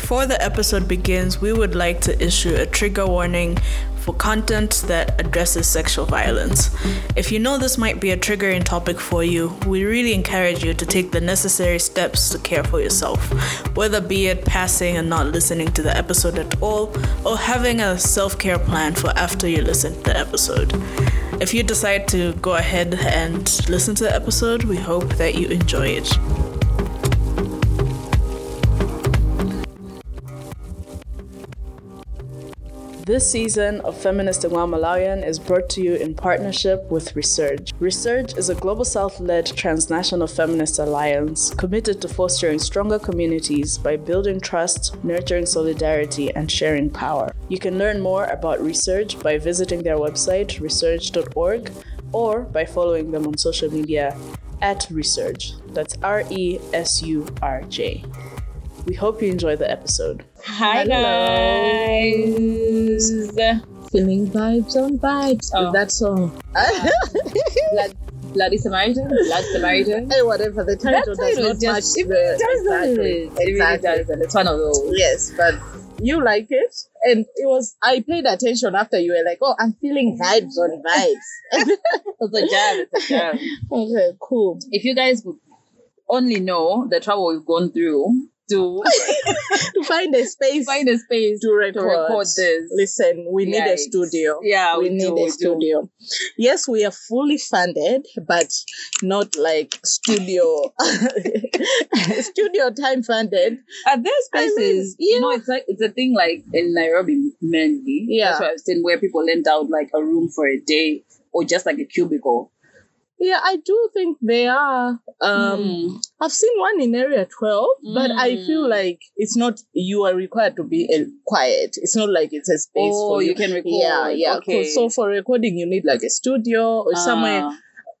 Before the episode begins, we would like to issue a trigger warning for content that addresses sexual violence. If you know this might be a triggering topic for you, we really encourage you to take the necessary steps to care for yourself, whether be it passing and not listening to the episode at all, or having a self care plan for after you listen to the episode. If you decide to go ahead and listen to the episode, we hope that you enjoy it. This season of Feminist and Malawian is brought to you in partnership with RESURJ. RESURJ is a global South led transnational feminist alliance committed to fostering stronger communities by building trust, nurturing solidarity, and sharing power. You can learn more about RESURJ by visiting their website, resurj.org, or by following them on social media at RESURJ. That's R E S U R J. We hope you enjoy the episode. Hi Hello. guys. Feeling vibes on vibes Oh. with that song. Blood, Bloody Samaritan, Blood Samaritan. hey, whatever the title does title not is just- match it the really does exactly. it. It really exactly. does, and it's one of those. Yes, but you like it, and it was. I paid attention after you were like, "Oh, I'm feeling vibes on vibes." It's a jam. It's a jam. okay, cool. If you guys would only know the trouble we've gone through to to find a space find a space to record, to record this. Listen, we need a studio. Yeah, we, we need do, a we do. studio. Yes, we are fully funded, but not like studio studio time funded. At their I mean, spaces, you know, it's like it's a thing like in Nairobi mainly. Yeah. That's what I've seen where people lent out like a room for a day or just like a cubicle. Yeah, I do think they are. Um, Mm. I've seen one in area 12, but I Mm. feel like it's not, you are required to be uh, quiet. It's not like it's a space Oh, for you. you can record. Yeah, yeah. Okay. So for recording, you need like a studio or somewhere.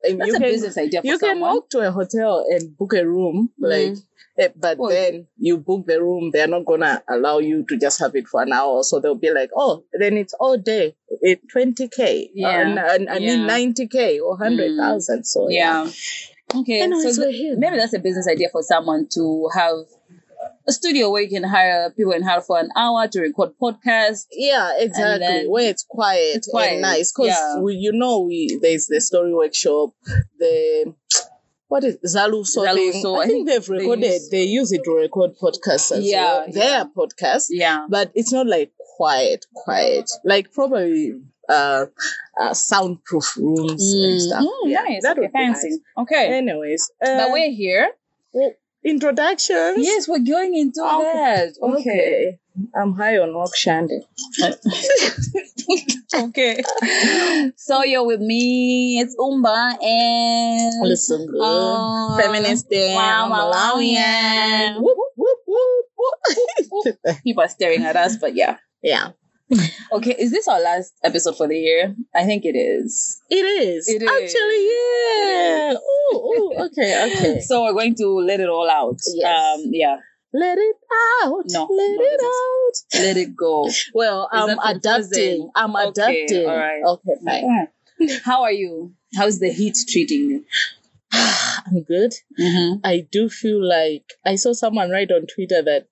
And that's you a can, business idea for you can walk to a hotel and book a room, Mm. like, eh, but Well, then you book the room, they're not gonna allow you to just have it for an hour. So they'll be like, oh, then it's all day, it 20k, Yeah, and, and I mean 90k or 100,000. So Yeah. Okay. Anyways, so th- maybe that's a business idea for someone to have a studio where you can hire people in here for an hour to record podcasts. Yeah, exactly. Where it's quiet, It's quiet, and nice, because yeah. we, you know, we there's the story workshop, the what is Zaluso, thing. I I, think they've they recorded. use- They use it to record podcasts as Yeah, well. Their podcast. Yeah. but it's not like quiet, quiet. Like probably uh, uh soundproof rooms and stuff. Mm, yeah, nice. that okay, would be fancy. nice. Okay. Anyways, uh, but we're here. well, introductions. Yes, we're going into Okay. that. Okay. Okay. I'm high on rock shandy. okay. So you're with me. It's Umba and Listen good. Uh, Feminist day. wow, Malawian. Whoop, whoop, whoop, whoop. people are staring at us, but yeah. yeah, Okay, is this our last episode for the year? I think it is. it is. It is. Actually, yeah. Ooh, ooh, okay, okay. So we're going to let it all out. Yes. Um, yeah. Let it out. No, let it out. Let it go. Well, I'm adapting. I'm Okay, adapting. all right. Okay, fine. How are you? How's the heat treating you? I'm good. Mm-hmm. I do feel like I saw someone write on Twitter that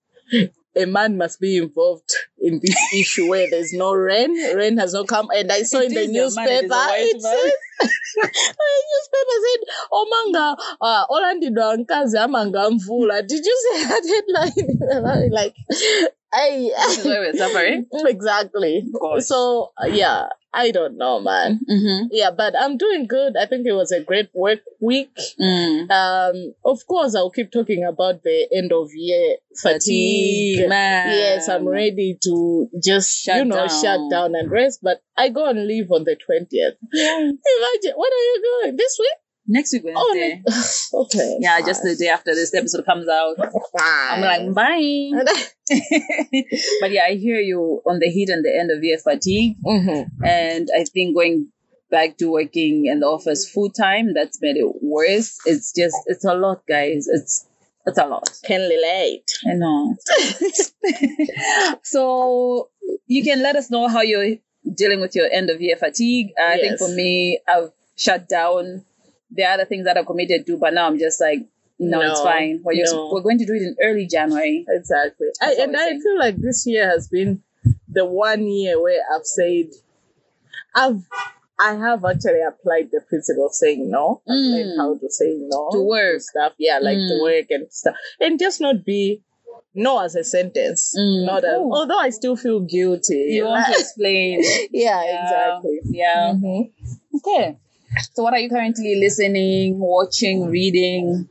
a man must be involved in this issue where there's no rain. Rain has not come, and I saw It in the is man, it is newspaper it says. the newspaper said, "Omanga, uh, olandidwa nkazi amanga mvula." Did you say that headline? like, I This is why we're suffering. exactly. So uh, yeah, I don't know, man. Mm-hmm. Yeah, but I'm doing good. I think it was a great work week. Mm. Um, of course, I'll keep talking about the end of year fatigue. man. Yes, I'm ready to just Shut you know down. shut down and rest. But I go and leave on the twentieth. Imagine, when are you going this week? Next week Oh, Wednesday. next- okay. yeah, just the day after this episode comes out. I'm like, bye. but yeah, I hear you on the heat and the end of year fatigue. mm-hmm. And I think going back to working in the office full time, that's made it worse. It's just, it's a lot, guys. It's, it's a lot. can relate. I know. so you can let us know how you're dealing with your end of year fatigue. I think for me, I've shut down. There are other things that I'm committed to, but now I'm just like, No, it's fine. We're, just, no. we're going to do it in early January. Exactly. I, and I saying. feel like this year has been the one year where I've said I've I have actually applied the principle of saying no. I've learned Mm. how to say no To work. stuff. Yeah, like Mm. to work and stuff. And just not be no as a sentence. Mm. Not Oh. although I still feel guilty. You want to explain? yeah, Yeah. exactly. Yeah. Mhm. Okay. So, what are you currently listening, watching, reading?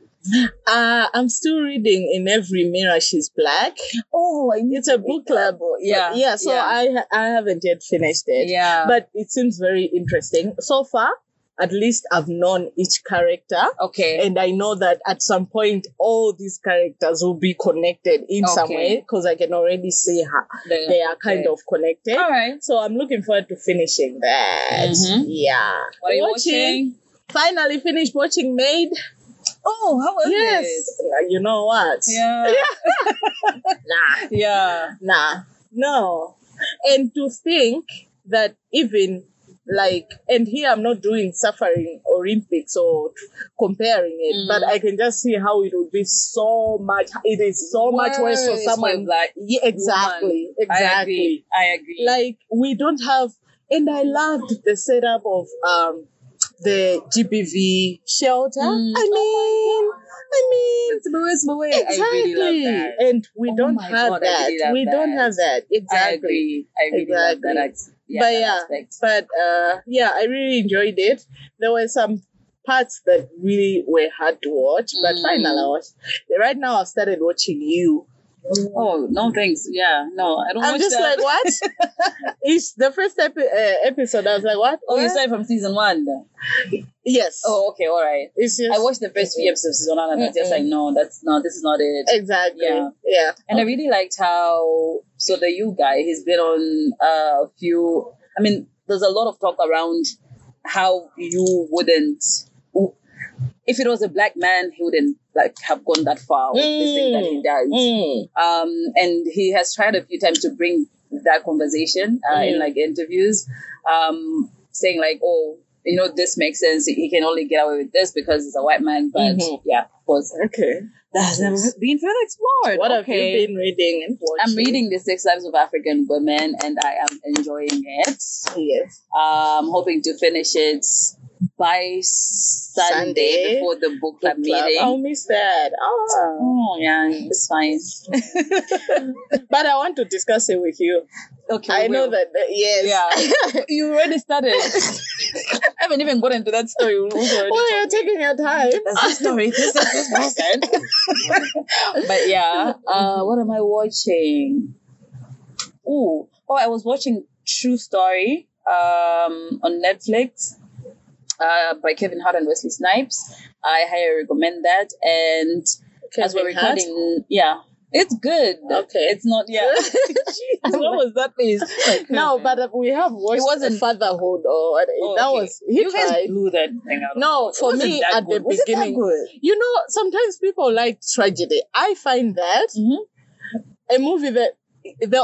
Uh, I'm still reading In Every Mirror She's Black. Oh, I It's a book club. Yeah. Yeah, so yeah. I I haven't yet finished it. yeah. But it seems very interesting. So far, at least I've known each character. okay. And I know that at some point, all these characters will be connected in some way because I can already see how The- they are kind okay. of connected. All right. So I'm looking forward to finishing that. Mhm. Yeah. What are you watching? Finally finished watching Maid. Oh, how was yes. it? Uh, You know what? Yeah. Nah. yeah. Nah. No. And to think that even like, and here I'm not doing suffering Olympics or comparing it, Mm. but I can just see how it would be so much, it is so much worse for someone. black. yeah, exactly. I Exactly. agree. I agree. Like, we don't have, and I loved the setup of, um, the GBV shelter. Mm. I mean, I mean, it's worst way. exactly. I really love that. And we Oh don't have God, that. really we don't have that. Exactly. I Exactly. agree. I really love that. Yeah, but that yeah, aspect. but uh, yeah, I really enjoyed it. There were some parts that really were hard to watch, but Mm. finally I watched. Right now, I've started watching you. Oh no, thanks. Yeah, no, I don't. I'm just that. like, what? It's the first epi- uh, episode. I was like, what? Oh, you started from season one. Yes. Oh, okay, all right. it's just I watched the first few episodes of season one, and I was just like, no, that's not. this is not it. exactly. Yeah. Yeah. And I really liked how so the you guy he's been on a few. I mean, there's a lot of talk around how you wouldn't. If it was a black man, he wouldn't like have gone that far with the thing that he does. Mm. Um, and he has tried a few times to bring that conversation uh, in Mm. like interviews, um, saying like, oh, you know, this makes sense. He can only get away with this because he's a white man. But Mhm. yeah, of course, Okay. That has been further explored. What okay. have you been reading and watching? I'm reading The Sex Lives of African Women and I am enjoying it. Yes. Um, hoping to finish it by Sunday, Sunday. before the book club club. meeting. I'll miss that. Oh. Oh, yeah, it's fine. But I want to discuss it with you. Okay, I know that, that- yes. Yeah. you already started. I haven't even gotten into that story. Well, you're taking your time. That's the story. This is person. but yeah, uh, what am I watching? Ooh, oh, I was watching True Story um, on Netflix uh, by Kevin Hart and Wesley Snipes. I highly recommend that. And as we're Kevin Hart? recording, yeah, it's good. Okay. it's not. Yeah, what was that face? no, but uh, we have watched It wasn't- fatherhood or Oh, that okay. was he you guys blew that thing out. No, for me at the good. Was it that beginning, you know, sometimes people like tragedy. I find that Mhm. a movie that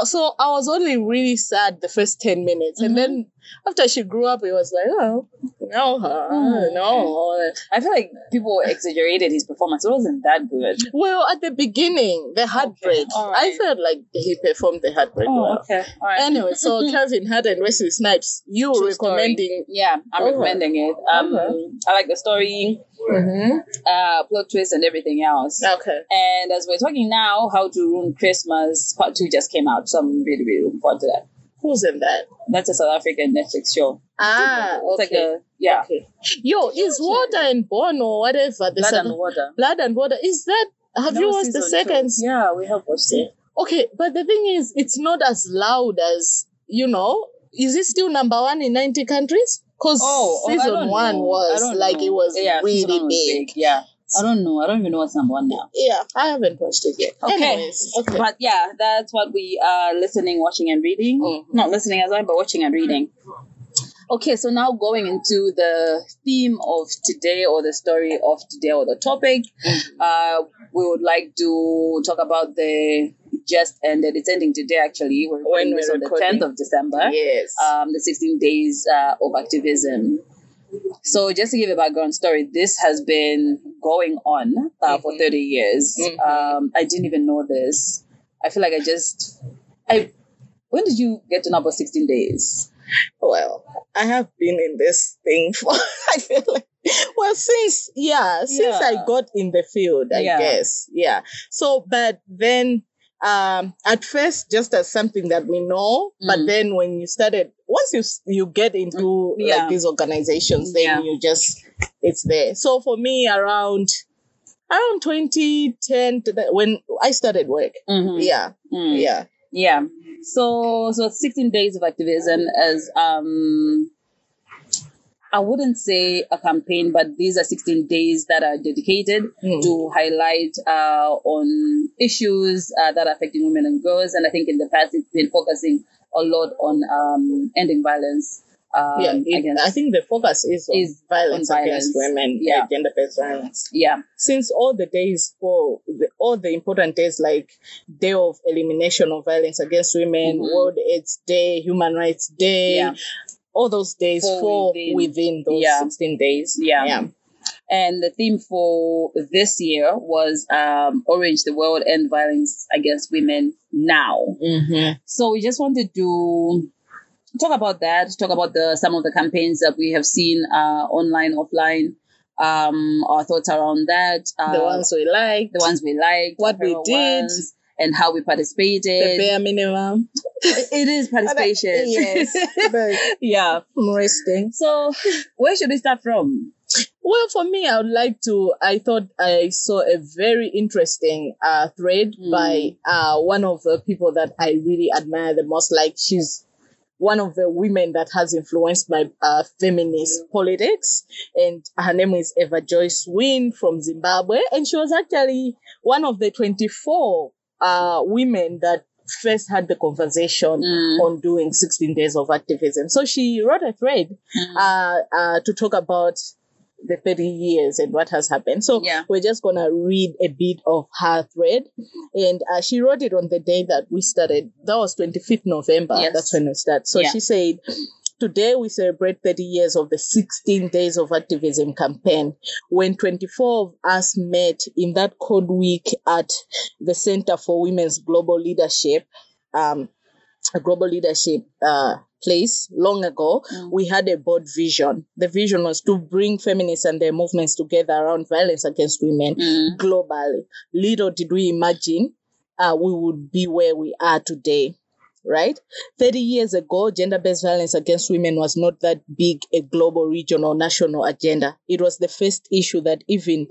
so I was only really sad the first ten minutes, Mhm. and then after she grew up, it was like, oh, no, her, Mm, no. I feel like people exaggerated his performance. It wasn't that good. Well, at the beginning, the heartbreak, all I felt like he performed the heartbreak well. okay. All right. Anyway, so Kevin Hart and Wesley Snipes, you True story. recommending? Yeah, I'm Okay. recommending it. Um, Okay. I like the story, Mm-hmm. uh, plot twist, and everything else. Okay. And as we're talking now, How to Ruin Christmas Part Two just came out, so I'm really, really looking forward to that. Who's in that? That's a South African Netflix show. Ah, It's like okay. a yeah, okay. Yo, is water and bone or whatever the blood second- and water. blood and water is that? Have That you watched the season two. second? Yeah, we have watched it. Okay, but the thing is, it's not as loud as you know. Is it still number one in ninety countries? Because Oh, season don't one know. I was don't like know. it was yeah, really was big. Yeah, I don't know. I don't even know what's number one now. Yeah, I haven't watched it yet. Okay. Anyways, okay. But yeah, that's what we are listening, watching, and reading. Mhm. Not listening as well, but watching and reading. Okay, so now going into the theme of today, or the story of today, or the topic, uh, we would like to talk about the just ended. It's ending today, actually. We're recording When this on the 10th of December. yes. Um, the 16 days uh, of activism. So just to give a background story, this has been going on uh, for Mhm. 30 years. Mhm. Um, I didn't even know this. I feel like I just, I, when did you get to know about 16 days? Well, I have been in this thing for, I feel like, well, since, yeah, since I got in the field, I Yeah. guess. Yeah. So, but then, um, at first, just as something that we know, but Mm. then when you started, once you you get into Yeah. like these organizations, then Yeah. you just it's there. So for me, around around 2010, to the- when I started work, Mm-hmm. yeah, Mm. yeah, Yeah. So so 16 days of activism as um I wouldn't say a campaign, but these are 16 days that are dedicated Mm. to highlight uh, on issues uh, that are affecting women and girls. And I think in the past it's been focusing a lot on um, ending violence. Um, yeah. It, against, I think the focus is on Is violence, on against violence. women, Yeah. uh, gender-based violence. yeah, since all the days for the, all the important days like day of elimination of violence against women Mhm. world aids day human rights day Yeah. All those days Fall within. within, those Yeah. 16 days Yeah. yeah And the theme for this year was um, Orange the World and Violence Against Women Now. Mhm. So we just wanted to talk about that, talk about the some of the campaigns that we have seen uh, online, offline, um, our thoughts around that, uh, the ones we like the ones we liked, What we did. ones, and how we participated. the bare minimum it is participation. yes yeah. I'm So where should we start from? Well, for me, I would like to. I thought I saw a very interesting uh, thread Mm. by uh, one of the people that I really admire the most. Like, she's one of the women that has influenced my uh, feminist politics, and her name is Everjoice Win from Zimbabwe, and she was actually one of the 24 uh, women that first had the conversation Mm. on doing 16 days of activism. So she wrote a thread Mm. uh, uh, to talk about the 30 years and what has happened. So Yeah. we're just going to read a bit of her thread. And uh, she wrote it on the day that we started. That was 25th November. Yes. That's when we started. So Yeah. she said, Today we celebrate 30 years of the 16 Days of Activism campaign when 24 of us met in that code week at the Center for Women's Global Leadership, um, a global leadership uh, place long ago. Mm. We had a bold vision. The vision was to bring feminists and their movements together around violence against women Mm. globally. Little did we imagine uh, we would be where we are today. Right? 30 years ago, gender based violence against women was not that big a global, regional, national agenda. It was the first issue that even,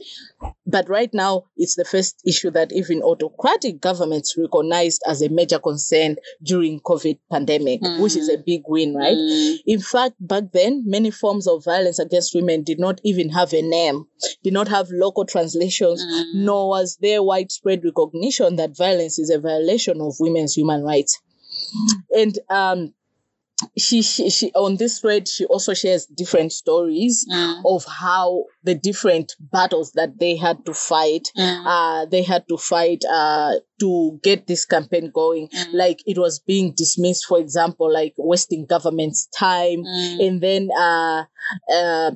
but right now, it's the first issue that even autocratic governments recognized as a major concern during COVID pandemic, which is a big win, right? Mm. In fact, back then, many forms of violence against women did not even have a name, did not have local translations, Mm. nor was there widespread recognition that violence is a violation of women's human rights. And um, she, she, she on this thread, she also shares different stories Mm. of how the different battles that they had to fight Mm. uh, they had to fight uh, to get this campaign going. Mm. Like it was being dismissed, for example, like wasting government's time, Mm. and then uh, uh,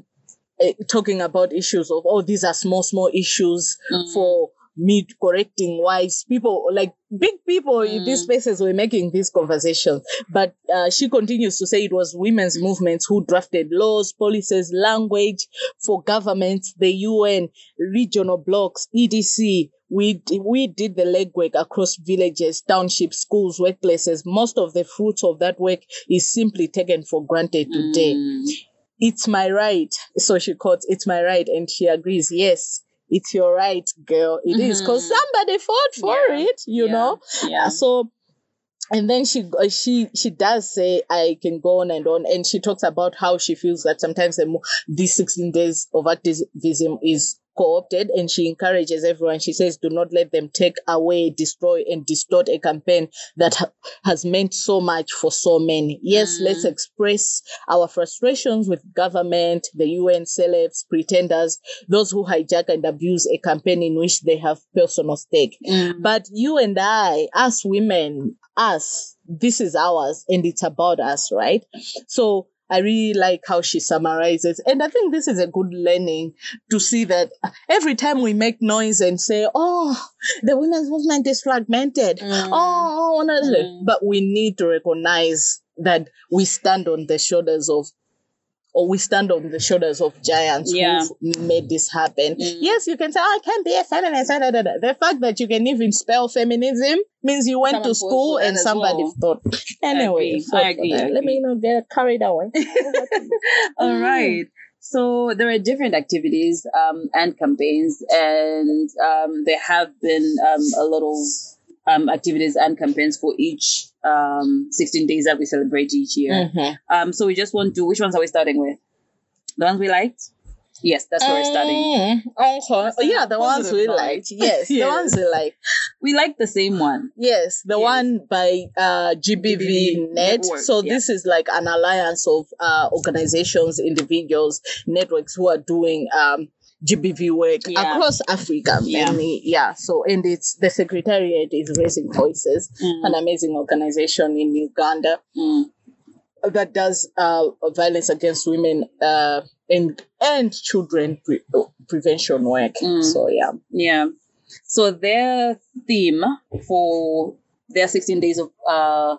eh, talking about issues of oh these are small small issues Mm. for me correcting wise people like big people in these Mm. spaces were making these conversations but uh, she continues to say it was women's movements who drafted laws policies language for governments the un regional blocks edc we, we did the legwork across villages, townships, schools, workplaces. Most of the fruits of that work is simply taken for granted today Mm. it's my right. So she quotes, it's my right. And she agrees, yes, it's your right, girl. It is because somebody fought for Yeah. it, you Yeah. know? Yeah. So, and then she uh, she she does say I can go on and on, and she talks about how she feels that sometimes the these 16 days of activism is co-opted and she encourages everyone she says do not let them take away destroy and distort a campaign that ha- has meant so much for so many yes Mm. let's express our frustrations with government the un celebs pretenders those who hijack and abuse a campaign in which they have personal stake Mm. but you and I, as women, us, this is ours and it's about us, right? So I really like how she summarizes. And I think this is a good learning to see that every time we make noise and say, oh, the women's movement is fragmented. Mm. Oh, no, no, no," Mm. but we need to recognize that we stand on the shoulders of or we stand on the shoulders of giants Yeah. who've made this happen. Mm. Yes, you can say, oh, I can't be a feminist. da, da, da. The fact that you can even spell feminism means you went Someone to school and somebody well. thought. Anyway, agree. I agree, that. Let me not get carried away. All Mm. right. So there are different activities um, and campaigns, and um, there have been um, a little um, activities and campaigns for each um, 16 days that we celebrate each year. Mhm. Um, so we just want to. Which ones are we starting with? The ones we liked. Yes, that's where we're starting. Mm, okay. Oh, yeah, the ones we note. liked. Yes, the ones we like. We like the same one. Yes, the Yes. one by uh, GBV, GBV Net. Network, So yeah. this is like an alliance of uh, organizations, individuals, networks who are doing um, GBV work Yeah. across Africa. Yeah. mainly. yeah. So and it's the secretariat is Raising Voices, an Mm, amazing organization in Uganda mm, that does uh, violence against women uh, and and children pre- prevention work. Mm. So yeah. yeah. So their theme for their 16 days of uh,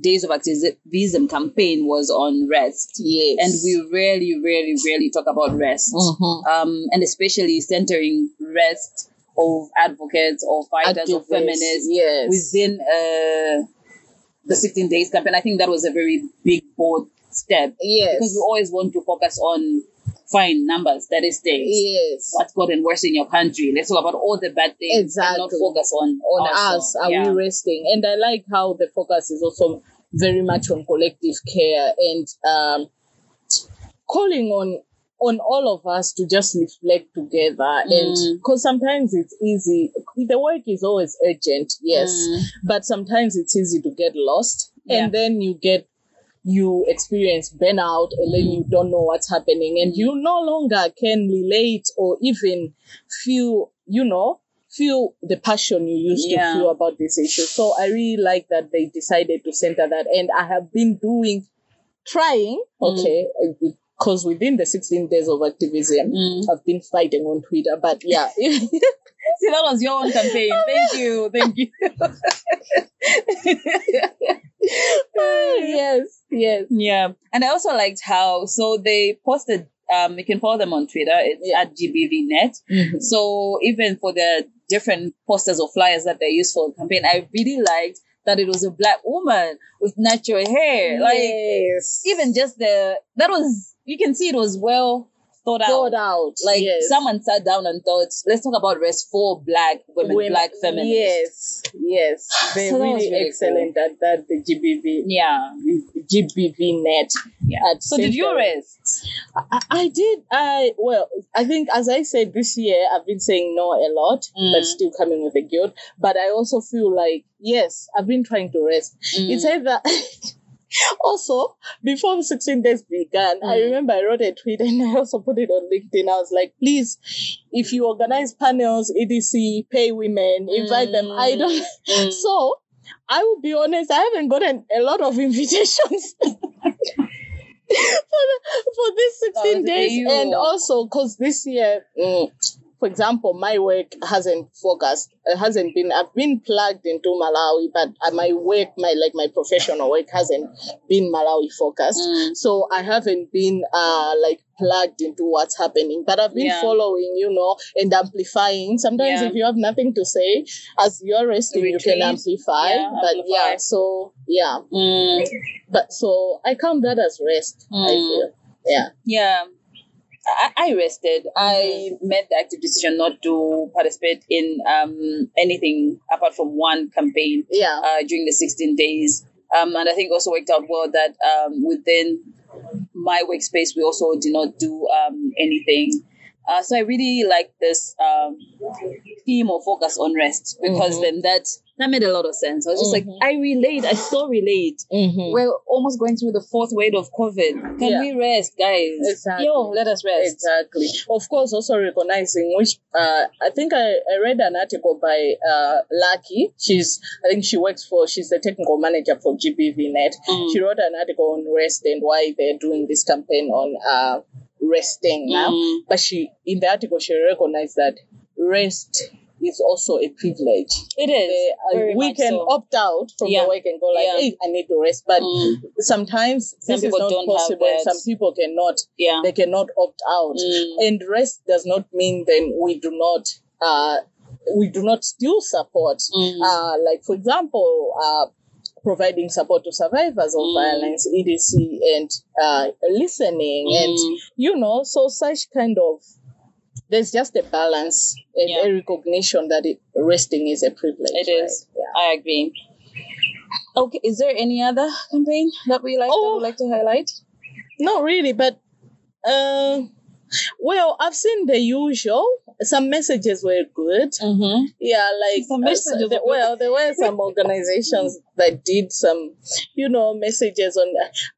days of activism campaign was on rest. Yes. and we really, really, really talk about rest, Mhm. um, and especially centering rest of advocates or fighters or feminists yes. within uh, the 16 days campaign. I think that was a very big, bold step Yes. because we always want to focus on fine numbers, statistics. yes. What's gotten worse in your country? Let's talk about all the bad things and not Exactly. focus on on also. us are Yeah. we resting and i like how the focus is also very much on collective care and um calling on on all of us to just reflect together and Mm. because sometimes it's easy the work is always urgent yes Mm. but sometimes it's easy to get lost Yeah. and then you get you experience burnout and then you don't know what's happening and you no longer can relate or even feel you know feel the passion you used Yeah. to feel about this issue so i really like that they decided to center that and i have been doing trying Mm. okay because within the 16 days of activism Mm. i've been fighting on twitter but yeah See, that was your own campaign. Thank you. Thank you. yes yes Yeah, and I also liked how so they posted. Um, you can follow them on Twitter. It's Yeah. at GBVNet. So even for the different posters or flyers that they use for the campaign, I really liked that it was a black woman with natural hair. Like yes. even just the that was you can see it was well thought out. thought out. Like yes. someone sat down and thought, let's talk about rest for black women, Women- black feminists. Yes, yes. They're So really, really excellent at that. The GBV, Yeah. GBV net. Yeah. So did you rest? I, I did. I well, I think as I said this year, I've been saying no a lot, Mm. but still coming with a guilt. But I also feel like yes, I've been trying to rest. Mm. It's either. Also, before the 16 days began, I Mm. remember I wrote a tweet and I also put it on LinkedIn. I was like, please, if you organize panels, EDC, pay women, invite them. I don't. Mm. So, I will be honest, I haven't gotten a lot of invitations for, the, for these 16 Oh, days. And also, because this year, mm, for example, my work hasn't focused, hasn't been, I've been plugged into Malawi, but uh, my work, my like my professional work hasn't been Malawi focused. Mm. So I haven't been uh like plugged into what's happening, but I've been Yeah. following, you know, and amplifying. Sometimes Yeah. if you have nothing to say, as you're resting, you can amplify. Yeah, but amplify. yeah, so yeah, Mm. but so I count that as rest. I Mm. feel, yeah. Yeah. I, I rested. I made the active decision not to participate in um, anything apart from one campaign Yeah. uh, during the 16 days. Um, and I think also worked out well that um, within my workspace, we also did not do um, anything. Uh, so I really like this um, theme or focus on rest because Mhm. then that that made a lot of sense. I was just Mhm. like, I relate. I so relate. Mhm. We're almost going through the fourth wave of COVID. Can Yeah. we rest, guys? Exactly. Yo, let us rest. Exactly. Of course, also recognizing which uh, I think I, I read an article by uh, Lucky. She's I think she works for she's the technical manager for GBVNet. Mm. She wrote an article on rest and why they're doing this campaign on uh, resting now. Mm. But she in the article she recognized that rest is also a privilege. It is. Uh, we can so. opt out from Yeah. the work and go like, Yeah. hey, I need to rest. But Mm. sometimes Some this is people not don't have possible. Some people cannot Yeah. they cannot opt out. Mm. And rest does not mean then we do not uh we do not still support Mm. uh like for example uh providing support to survivors of Mm. violence, EDC and uh listening and Mm. you know, so such kind of there's just a balance and Yeah. a recognition that it, resting is a privilege. It is. right? Yeah. I agree. Okay, is there any other campaign that we like that Oh. would like to highlight? Not really, but uh, well, I've seen the usual. Some messages were good. Mm-hmm. Yeah, like Some uh, messages so the- well, there were some organizations that did some, you know, messages on.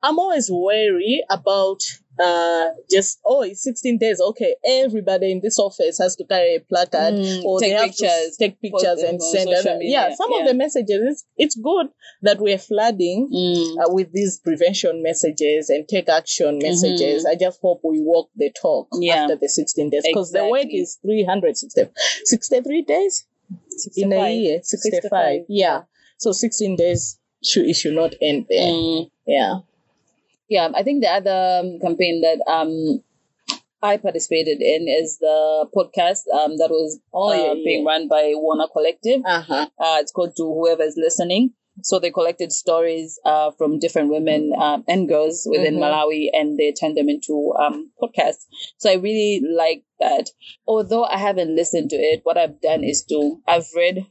I'm always wary about uh just oh it's 16 days okay everybody in this office has to carry a placard Mm, or take pictures, take pictures and send other- media, yeah some yeah. of the messages it's, it's good that we're flooding Mm. uh, with these prevention messages and take action messages. I just hope we walk the talk Mm-hmm. Yeah. after the 16 days because the work is 360, 63 days in a year, 65. 65. Yeah. So 16 days should it should not end there. Mm. Yeah. Yeah, I think the other um, campaign that um I participated in is the podcast um that was Oh, uh, yeah, being run by Warner Collective. Uh huh. Uh, it's called To Whoever is Listening. So they collected stories uh, from different women um, and girls within Mhm. Malawi and they turned them into um, podcasts. So I really like that. Although I haven't listened to it, what I've done is to, I've read,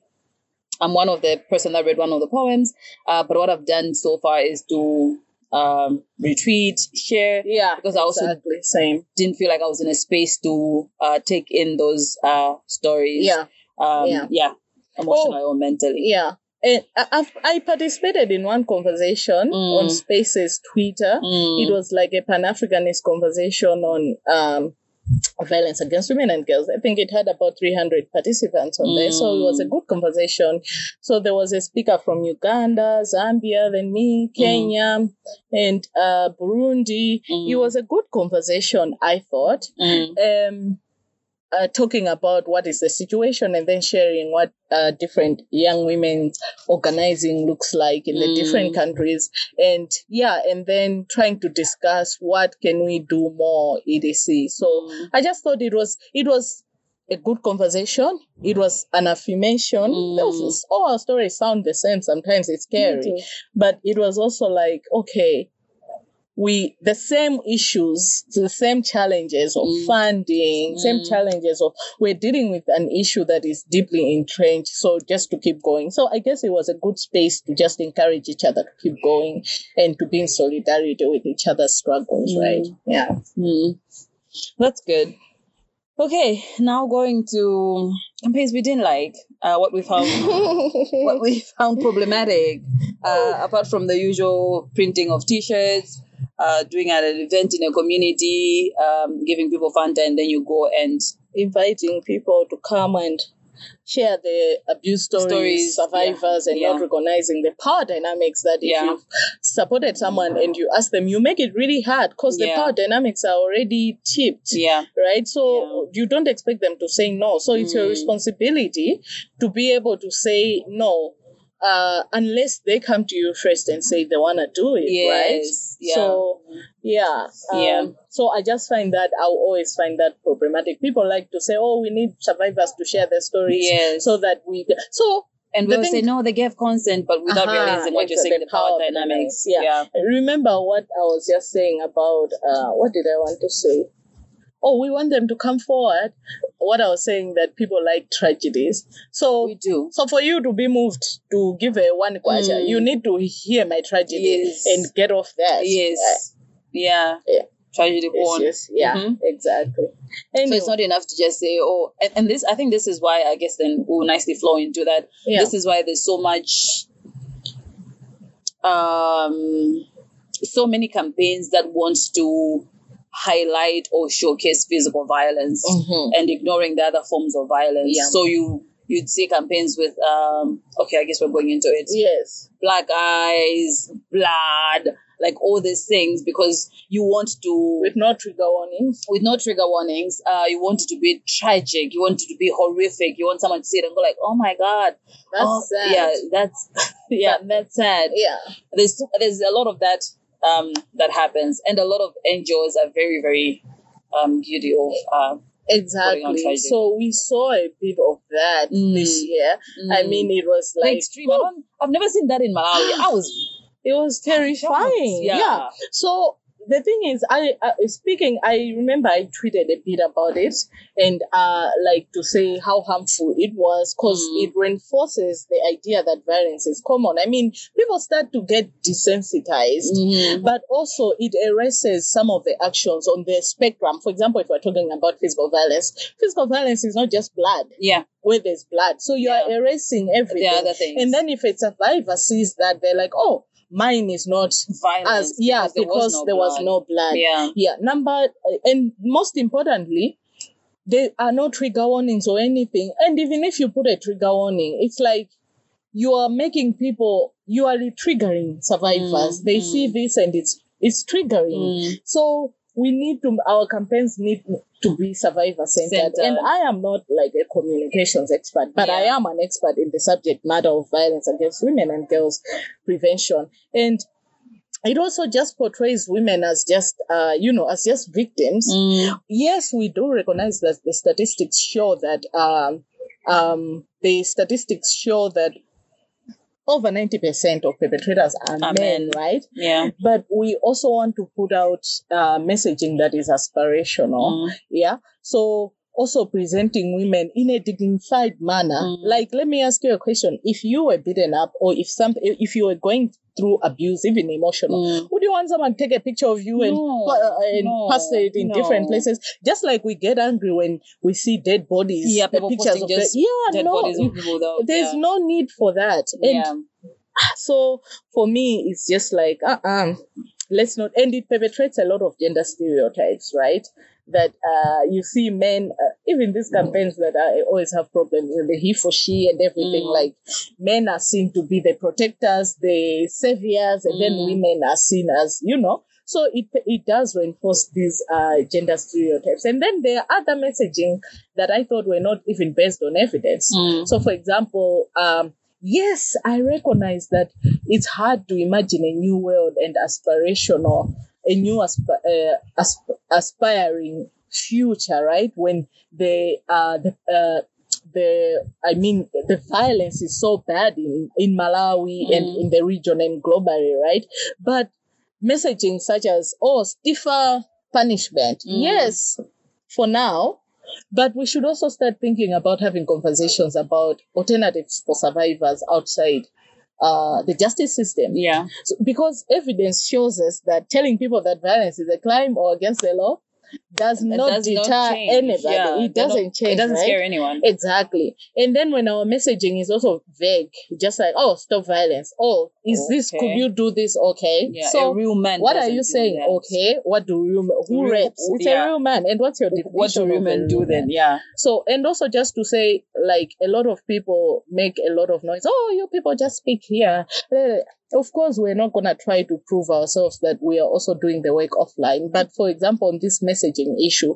I'm one of the person that read one of the poems, uh, but what I've done so far is to um, retweet, share, Yeah. Because I also- exactly same. didn't feel like I was in a space to uh, take in those uh, stories. Yeah. Um, Yeah. yeah. Emotionally or mentally. Yeah. And I, I've, I participated in one conversation Mm. on Spaces Twitter. Mm. It was like a Pan Africanist conversation on um, violence against women and girls. I think it had about 300 participants on there. So it was a Mm. good conversation. So there was a speaker from Uganda, Zambia, then me, Kenya, and uh, Burundi. It Mm. was a good conversation, I thought. Mm. Um, uh, talking about what is the situation and then sharing what uh, different young women organizing looks like in the Mm. different countries. And yeah and then trying to discuss what can we do more etc so Mm. i just thought it was it was a good conversation. It was an affirmation. There was Mm. all our stories sound the same. Sometimes it's scary. but it was also like okay we the same issues the same challenges of Mm. funding same Mm. challenges of we're dealing with an issue that is deeply entrenched so just to keep going so i guess it was a good space to just encourage each other to keep going and to be in solidarity with each other's struggles Mm. right yeah Hmm. That's good. Okay, now going to campaigns we didn't like. Uh, what we found, what we found problematic, uh, apart from the usual printing of T-shirts, uh, doing an event in a community, um, giving people Fanta, and then you go and inviting people to come and share the abuse stories, Stories, survivors, yeah, and yeah. not recognizing the power dynamics that if Yeah. you've supported someone and you ask them, you make it really hard because the power dynamics are already tipped. yeah, Right, so you don't expect them to say no. So it's your Mm. responsibility to be able to say no, uh, unless they come to you first and say they want to do it, right? yes, yeah. So yeah, um, Yeah. So I just find that I'll always find that problematic. People like to say, "Oh, we need survivors to share their stories, yes. so that we." So and we'll thing- say no, they gave consent, but without Aha, realizing what you're saying, the the power, power dynamics. dynamics, yeah. yeah. remember what I was just saying about uh, what did I want to say? Oh, we want them to come forward. What I was saying that people like tragedies. So we do. so for you to be moved to give a one kwacha, Mm. you need to hear my tragedy Yes. and get off that. Yes. Yeah. Yeah. tragedy Yes, yes, yeah, Mhm. exactly. So it's not enough to just say, oh, and, and this, I think this is why I guess then we'll nicely flow into that. Yeah. This is why there's so much, um, so many campaigns that wants to highlight or showcase physical violence Mhm. and ignoring the other forms of violence. Yeah. So you you'd see campaigns with, um, okay, I guess we're going into it yes, black eyes, blood, like all these things because you want to with no trigger warnings. with no trigger warnings. Uh, you want it to be tragic. You want it to be horrific. You want someone to see it and go like, "Oh my god, That's oh, sad. yeah, that's yeah, that's sad." yeah, There's there's a lot of that um that happens, and a lot of NGOs are very very um guilty of uh, exactly. So we saw a bit of that Mm. this year. I mm, mean, it was the like extreme. Oh. I've never seen that in Malawi. I was it was terrifying. yeah. yeah. So the thing is, I uh, speaking. I remember I tweeted a bit about it, and uh, like to say how harmful it was, because Mm. it reinforces the idea that violence is common. I mean, people start to get desensitized. Mhm. But also, it erases some of the actions on the spectrum. For example, if we're talking about physical violence, physical violence is not just blood, Yeah, where there's blood. So you are Yeah. erasing everything. the other things. And then if a survivor sees that, they're like, oh, mine is not violence. as yeah because, no there was. No blood. Yeah. Yeah. Number and most importantly, there are no trigger warnings or anything. And even if you put a trigger warning, it's like you are making people you are triggering survivors. Mm, they mm. see this and it's it's triggering. Mm. So we need to our campaigns need to be survivor centered. Centered. And I am not like a communications expert, but I am an expert in the subject matter of violence against women and girls prevention. And it also just portrays women as just uh you know as just victims Mm. yes we do recognize that the statistics show that um um the statistics show that over 90% of perpetrators are, men. right Yeah. but we also want to put out uh, messaging that is aspirational Mm. yeah so also presenting women in a dignified manner Mm. like let me ask you a question if you were beaten up or if some if you were going through abuse even emotional Mm. would you want someone to take a picture of you and, No, pu- and no, post it in different places just like we get angry when we see dead bodies Yeah, people pictures of the, just yeah Dead no bodies of people though. there's yeah. no need for that and yeah. so for me it's just like uh-uh let's not and it perpetrates a lot of gender stereotypes right that uh you see men uh, even these campaigns that I always have problems with the he for she and everything Mm. like men are seen to be the protectors the saviors and then Mm. women are seen as you know so it it does reinforce these uh gender stereotypes and then there are other messaging that i thought were not even based on evidence Mm. so, for example, um, yes, I recognize that it's hard to imagine a new world and aspirational, a new asp- uh, asp- aspiring future, right? When the uh, the uh, the I mean the violence is so bad in in Malawi and Mm. in the region and globally, right? But messaging such as oh stiffer punishment, Mm. yes, for now, but we should also start thinking about having conversations about alternatives for survivors outside uh, the justice system. Yeah. So, because evidence shows us that telling people that violence is a crime or against the law does not does deter change. anybody. Yeah, it they're not- doesn't change. It doesn't right? scare anyone. Exactly. And then when our messaging is also vague, just like, oh, stop violence. Oh, is this, could you do this? Okay. Yeah. so a real man. what are you saying? that. Okay. What do real men, who Real- rapes? It's yeah. a real man. And what's your definition? What do of a women do then? Yeah. So, and also just to say, like, a lot of people make a lot of noise. Oh, you people just speak here. Of course, we're not going to try to prove ourselves that we are also doing the work offline. But for example, on this messaging issue,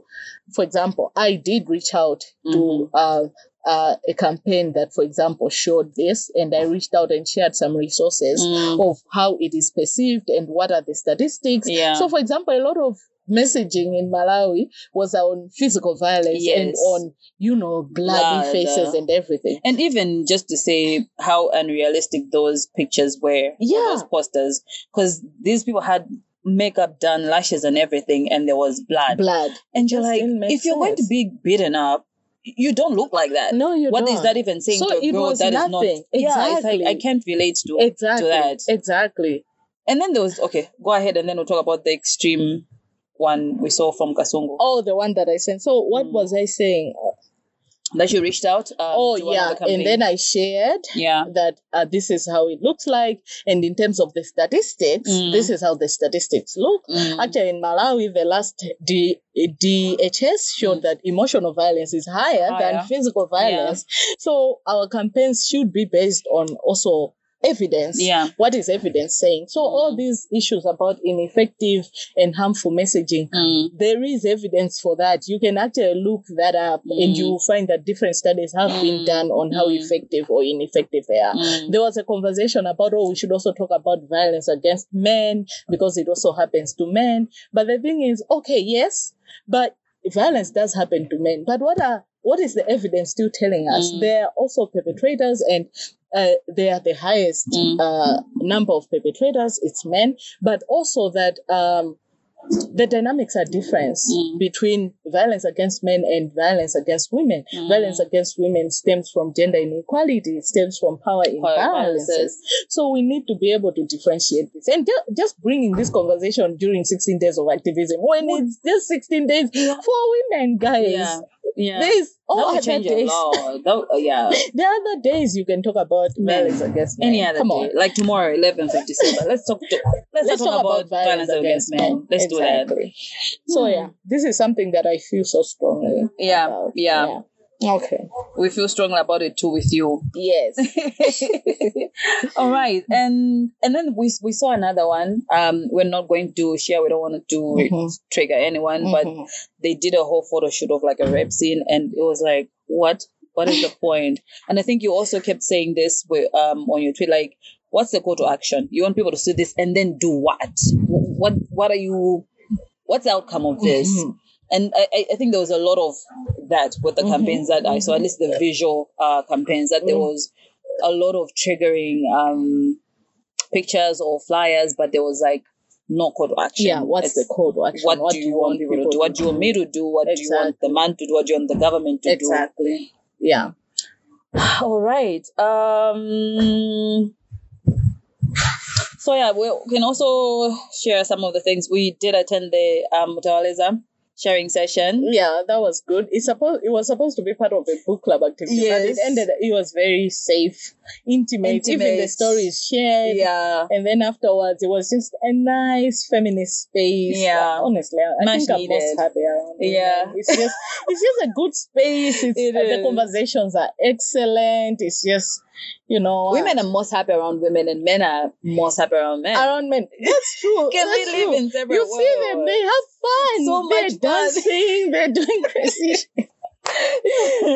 for example, I did reach out to Mhm. uh, uh, a campaign that, for example, showed this, and I reached out and shared some resources Mm. of how it is perceived and what are the statistics. Yeah. So, for example, a lot of messaging in Malawi was on physical violence and on, you know, bloody Blood, faces uh, and everything. And even just to say how unrealistic those pictures were, Yeah. those posters, because these people had makeup done, lashes and everything, and there was blood. Blood. And you're like, if you're going to be beaten up, you don't look like that. No, you What don't. is that even saying So to a it girl was that is not? nothing. Yeah, like Exactly. I can't relate to Exactly. to that. Exactly. And then there was okay, go ahead, and then we'll talk about the extreme one we saw from Kasungu Oh, the one that I sent. So what Mm. was I saying? that you reached out. Um, oh yeah, and then I shared yeah. that uh, this is how it looks like, and in terms of the statistics, Mm. this is how the statistics look. Mm. Actually, in Malawi, the last D- DHS showed that emotional violence is higher, Mm. Higher. than physical violence. So our campaigns should be based on also evidence. Yeah. What is evidence saying? So all Mm. these issues about ineffective and harmful messaging, Mm. there is evidence for that. You can actually look that up and Mm. you will find that different studies have been Mm. done on how Mm. effective or ineffective they are. There was a conversation about, oh, we should also talk about violence against men because it also happens to men. But the thing is, okay, yes, but violence does happen to men. But what are what is the evidence still telling us? Mm. There are also perpetrators, and uh, they are the highest Mm. uh, number of perpetrators. It's men, but also that um, the dynamics are different Mm. between violence against men and violence against women. Mm. Violence against women stems from gender inequality, it stems from power imbalances. imbalances. So we need to be able to differentiate this. And ju- just bringing this conversation during 16 days of activism, when it's just 16 days for women, guys. Yeah. Yeah. There's all that other days. That, uh, yeah. The other days you can talk about Men. violence against men. Any other Come day, on. like tomorrow, 11th of December. Let's talk. To, let's, Let's talk, about, violence against men. Let's do that. So Hmm. yeah, this is something that I feel so strongly. Yeah, about. yeah. Yeah. Okay. We feel strongly about it too with you. Yes. All right, and and then we we saw another one. Um, we're not going to share. We don't want to Mhm. trigger anyone, but Mhm. they did a whole photo shoot of like a rap scene, and it was like, what? What is the point? And I think you also kept saying this with, um on your tweet, like, what's the call to action? You want people to see this and then do what? What what are you? What's the outcome of this? Mhm. And I, I- I think there was a lot of that with the Mhm. campaigns that I saw, at least the visual uh, campaigns, that there Mm. was a lot of triggering um, pictures or flyers, but there was like no call to action. Yeah. What's the It's- call to action? what, do you want people to do? What do you want me to do? What do you want the man to do? What do you want the government to do? Exactly. Yeah. All right. Um. So yeah, we can also share some of the things we did attend the um Mutawaliza sharing session. Yeah, that was good. It's supposed it was supposed to be part of a book club activity, but Yes. it ended. It was very safe, intimate. Even the stories shared. Yeah. And then afterwards, it was just a nice feminist space. Yeah. honestly, I, Much think I'm needed. most happy. Yeah. it's just it's just a good space. It's, It the conversations are excellent. It's just you know Women are most happy around women, and men are most happy around men. around men. That's true. Can we that's live true. in separate You see them, they have fun. So they're much fun. dancing, they're doing crazy. shit.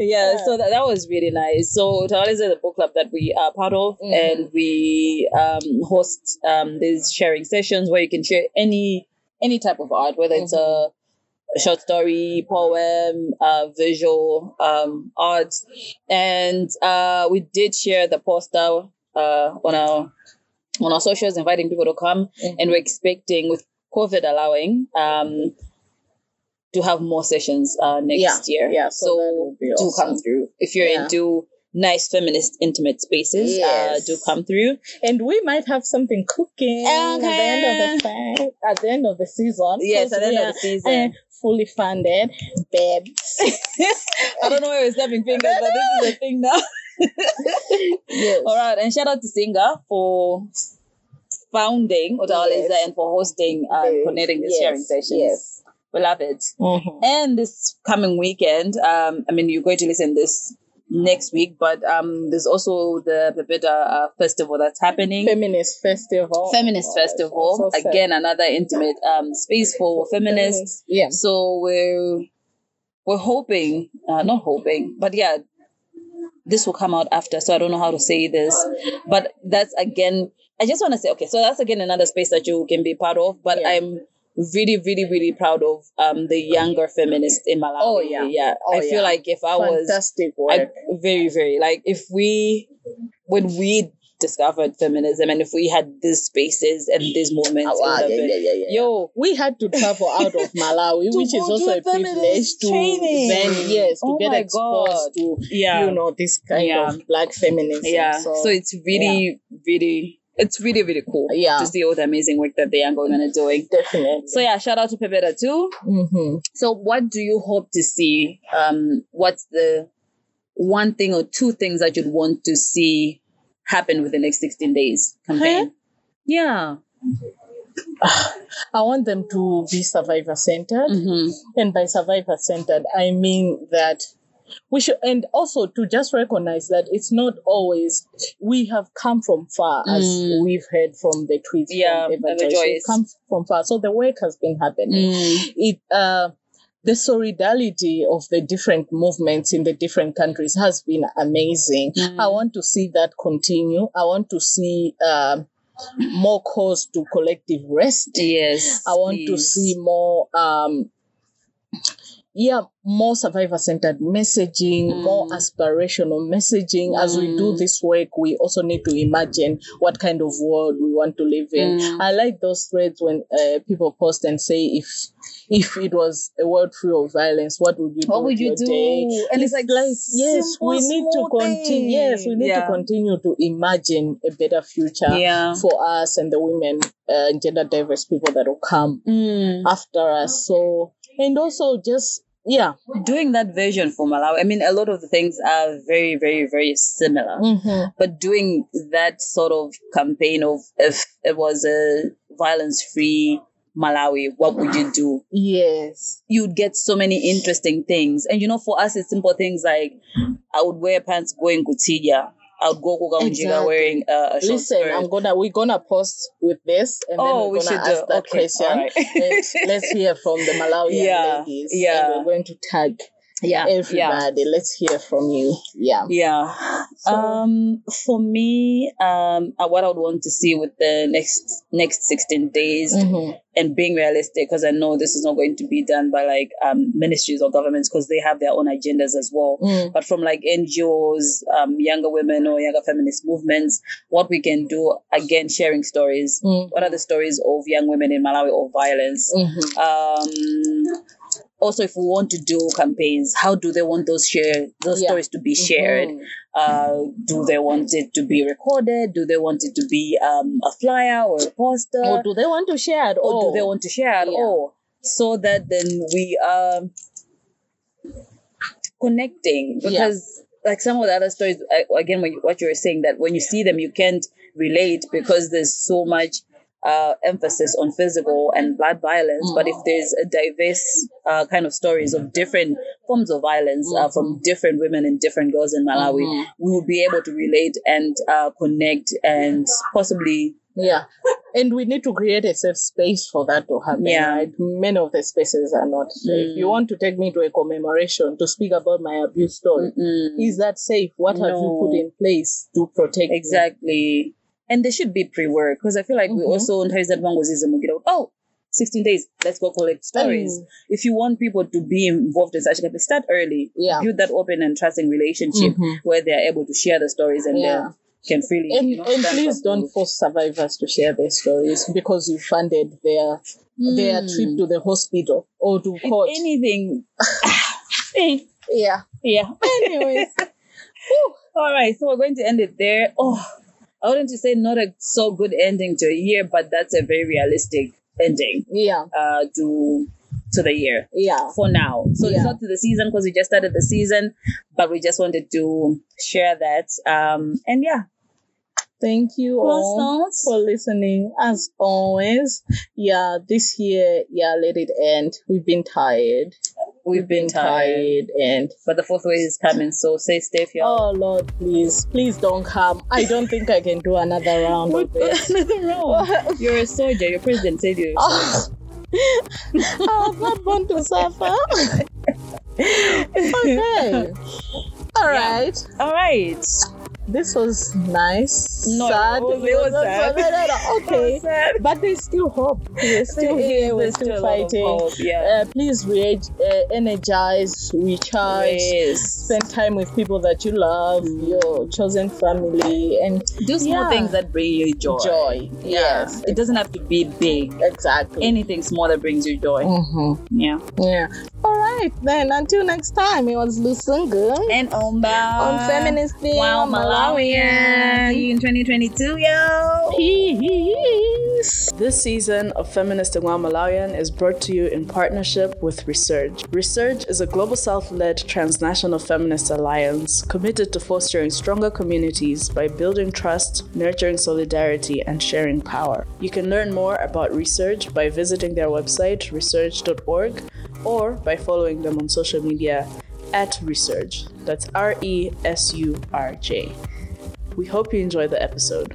yeah, so that, that was really nice. So Tawaliza is a book club that we are part of, Mhm. and we um, host um, these sharing sessions where you can share any any type of art, whether it's a, a short story, poem, uh, visual um, art, and uh, we did share the poster uh, on our on our socials, inviting people to come, Mhm. and we're expecting with COVID allowing. Um, to have more sessions uh, next Yeah, year. yeah, so So, that would be do awesome. come through. If you're Yeah. into nice feminist intimate spaces, Yes. uh, do come through. And we might have something cooking at the end of the at the end of the season. Yes, at the end of the season. uh, fully funded, babes. I don't know why we're snapping fingers, but this is a thing now. yes. All right, and shout out to Singer for founding Otawaliza Yes. and for hosting and Yes, coordinating these yes, sharing sessions. yes. We love it. Mhm. And this coming weekend, um, I mean, you're going to listen this next week, but um, there's also the Pepeta uh, festival that's happening. Feminist festival. Feminist Oh, festival so again, another intimate um space for feminists. Yeah. So we're we're hoping, uh, not hoping, but yeah, this will come out after. So I don't know how to say this, but that's again. I just want to say, okay, so that's again another space that you can be part of. But Yeah. I'm really, really, really proud of um the younger feminists in Malawi. Oh, yeah. yeah. Oh, I feel yeah. like if I was Fantastic work. I, very, very like if we when we discovered feminism and if we had these spaces and these movements, Ah, wow, yeah, been- yeah, yeah, yeah. yo, we had to travel out of Malawi, which is also a privilege to training. then yes to Oh get exposed God. to yeah, you know this kind of black feminism. yeah. So, So, it's really, really, it's really really cool Yeah. to see all the amazing work that the young women are doing. Definitely. So yeah, shout out to Pepeta too. hmm So what do you hope to see? Um, what's the one thing or two things that you'd want to see happen within the next 16 days campaign? Yeah. I want them to be survivor centered. hmm And by survivor centered, I mean that we should, and also to just recognize that it's not always, we have come from far, as Mm. we've heard from the tweets Yeah, from Everjoice. Joyce. Come from far. So the work has been happening. Mm. It, uh, the solidarity of the different movements in the different countries has been amazing. Mm. I want to see that continue. I want to see um, more calls to collective rest. Yes. I want to see more um yeah, more survivor centered messaging, Mm. more aspirational messaging. As we do Mm. this work, we also need to imagine what kind of world we want to live in. Mm. I like those threads when uh, people post and say, if if it was a world free of violence, what would you do? What would you do? Day? And it's like yes, we need to continue. Yes, we need thing. to continue to imagine a better future Yeah. for us and the women uh, gender diverse people that will come Mm. after us. So, and also just, yeah. Doing that version for Malawi. I mean, a lot of the things are very, very, very similar. Mm-hmm. but doing that sort of campaign of if it was a violence free Malawi, what would you do? Yes. You'd get so many interesting things. And you know, for us, it's simple things like I would wear pants going Kutija. I would go Kukaunjiga Exactly. wearing uh, a short Listen, skirt. I'm gonna we're gonna post with this and Oh, then we we're gonna should do- ask that okay, question. alright. and let's hear from the Malawian Yeah, ladies. yeah. And we're going to tag yeah, yeah, everybody. Let's hear from you. Yeah. yeah. So- um, for me, um, uh, what I would want to see with the next next 16 days Mhm. and being realistic because I know this is not going to be done by like um, ministries or governments because they have their own agendas as well. Mm. But from like NGOs, um, younger women or younger feminist movements, what we can do again, sharing stories. Mm. What are the stories of young women in Malawi of violence? Mhm. Um, also, if we want to do campaigns, how do they want those share those Yeah. stories to be shared? Mhm. Uh, do they want it to be recorded? Do they want it to be um, a flyer or a poster? Or do they want to share at or all? do they want to share at Yeah. all so that then we are connecting because like some of the other stories again what you were saying that when you see them you can't relate because there's so much uh, emphasis on physical and blood violence but if there's a diverse uh, kind of stories of different forms of violence uh, from different women and different girls in malawi Mhm. we will be able to relate and uh, connect and possibly Yeah. And we need to create a safe space for that to happen. Yeah. Right? Many of the spaces are not safe. Mm. You want to take me to a commemoration to speak about my abuse story. Mm-mm. Is that safe? What have you put in place to protect me? And there should be pre-work because I feel like we Mhm. also entice that one was oh 16 days let's go collect stories Mm. if you want people to be involved in such a start early Yeah. build that open and trusting relationship Mhm. where they're able to share the stories and Yeah. they can freely And, you know, and please don't force survivors to share their stories because you funded their their Mm. trip to the hospital or to If court. anything eh, yeah. yeah Anyways. all right so we're going to end it there oh I to say not a so good ending to a year but that's a very realistic ending yeah. uh to to the year Yeah. for now. So Yeah. it's not to the season because we just started the season, but we just wanted to share that. Um, and yeah, Thank you all. for listening as always. Yeah, this year, yeah, let it end. We've been tired. We've been tired, and but the fourth wave is coming. So stay safe, y'all. oh Lord, please, please don't come. I don't think I can do another round of this. Nothing wrong. You're a soldier. Your president said you. Oh, I was not born to suffer. okay. All right. All right. This was nice. No, sad. it was- it was sad. Okay. sad. But there's still hope. We're still here. We're still still a lot of fighting. Yeah. Uh, please re- uh, energize, recharge, yes. spend time with people that you love, your chosen family, and Do small yeah. things that bring you joy. joy. Yeah. Yes, It doesn't have to be big. exactly. Anything small that brings you joy. Mhm. Yeah. Yeah. All right, then. Until next time, it was Lusungu And Omba. on Feminist Day Wow, Malawi. Malawian in 2022, yo. Peace. This season of Feminist and Malawian is brought to you in partnership with RESURJ. RESURJ is a global South led transnational feminist alliance committed to fostering stronger communities by building trust, nurturing solidarity, and sharing power. You can learn more about RESURJ by visiting their website, resurj.org, or by following them on social media at RESURJ. That's R E S U R J. We hope you enjoy the episode.